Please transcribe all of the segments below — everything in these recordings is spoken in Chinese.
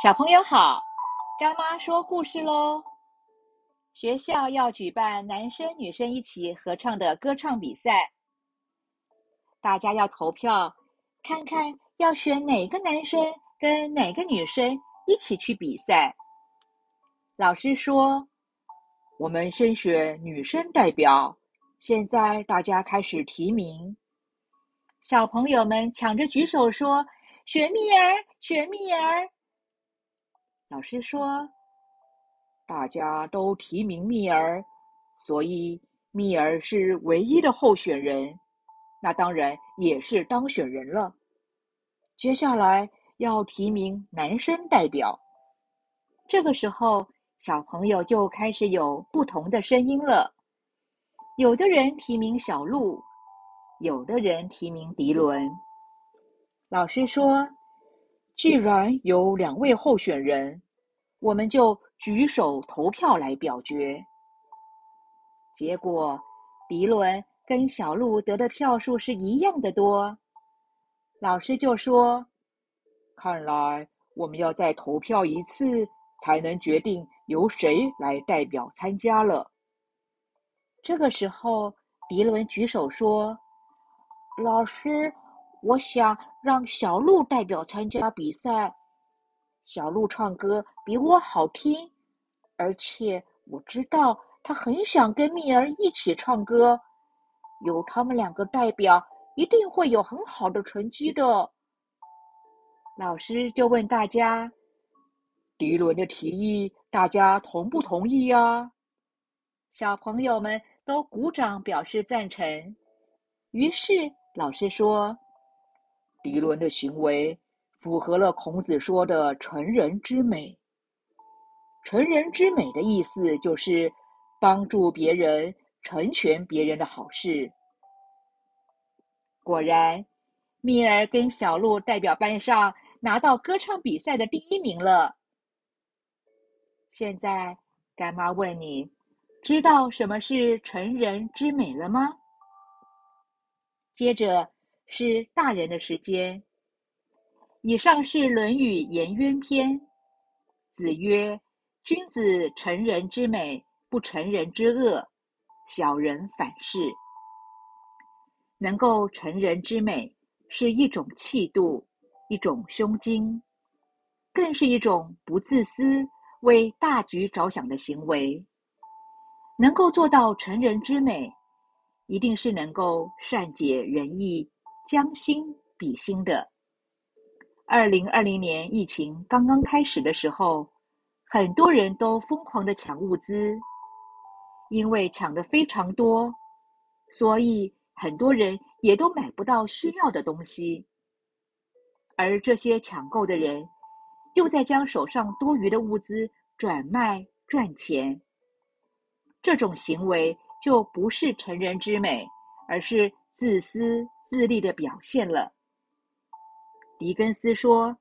小朋友好，干妈说故事喽。学校要举办男生女生一起合唱的歌唱比赛，大家要投票，看看要选哪个男生跟哪个女生一起去比赛。老师说，我们先选女生代表。现在大家开始提名，小朋友们抢着举手说：“选蜜儿，选蜜儿。”老师说：“大家都提名蜜儿，所以蜜儿是唯一的候选人，那当然也是当选人了。接下来要提名男生代表。这个时候，小朋友就开始有不同的声音了。有的人提名小鹿，有的人提名迪伦。老师说。”既然有两位候选人，我们就举手投票来表决。结果，迪伦跟小鹿得的票数是一样的多。老师就说：“看来我们要再投票一次，才能决定由谁来代表参加了。”这个时候，迪伦举手说：“老师。”我想让小鹿代表参加比赛。小鹿唱歌比我好听，而且我知道他很想跟蜜儿一起唱歌。有他们两个代表，一定会有很好的成绩的。老师就问大家：“迪伦的提议，大家同不同意呀？”小朋友们都鼓掌表示赞成。于是老师说。迪伦的行为符合了孔子说的“成人之美”。成人之美的意思就是帮助别人、成全别人的好事。果然，蜜儿跟小鹿代表班上拿到歌唱比赛的第一名了。现在，干妈问你，知道什么是成人之美了吗？接着。是大人的时间。以上是《论语·颜渊篇》。子曰：“君子成人之美，不成人之恶。小人反是。”能够成人之美，是一种气度，一种胸襟，更是一种不自私、为大局着想的行为。能够做到成人之美，一定是能够善解人意。将心比心的。二零二零年疫情刚刚开始的时候，很多人都疯狂的抢物资，因为抢的非常多，所以很多人也都买不到需要的东西。而这些抢购的人，又在将手上多余的物资转卖赚钱。这种行为就不是成人之美，而是自私。自立的表现了。狄更斯说：“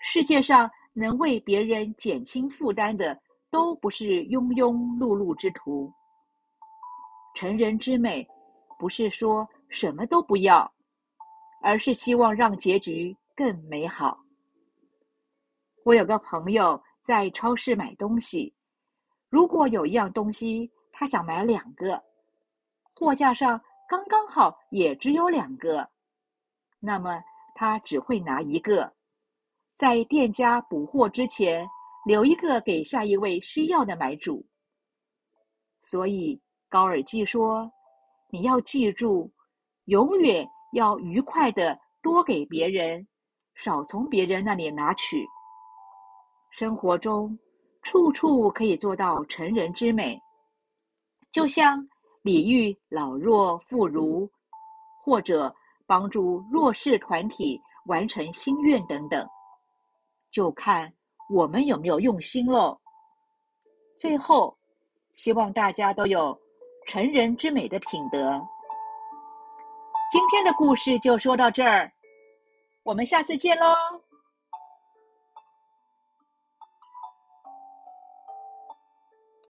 世界上能为别人减轻负担的，都不是庸庸碌碌之徒。成人之美，不是说什么都不要，而是希望让结局更美好。”我有个朋友在超市买东西，如果有一样东西他想买两个，货架上。刚刚好，也只有两个，那么他只会拿一个，在店家补货之前留一个给下一位需要的买主。所以高尔基说：“你要记住，永远要愉快的多给别人，少从别人那里拿取。生活中处处可以做到成人之美，就像。”礼遇老弱妇孺，或者帮助弱势团体完成心愿等等，就看我们有没有用心喽。最后，希望大家都有成人之美的品德。今天的故事就说到这儿，我们下次见喽。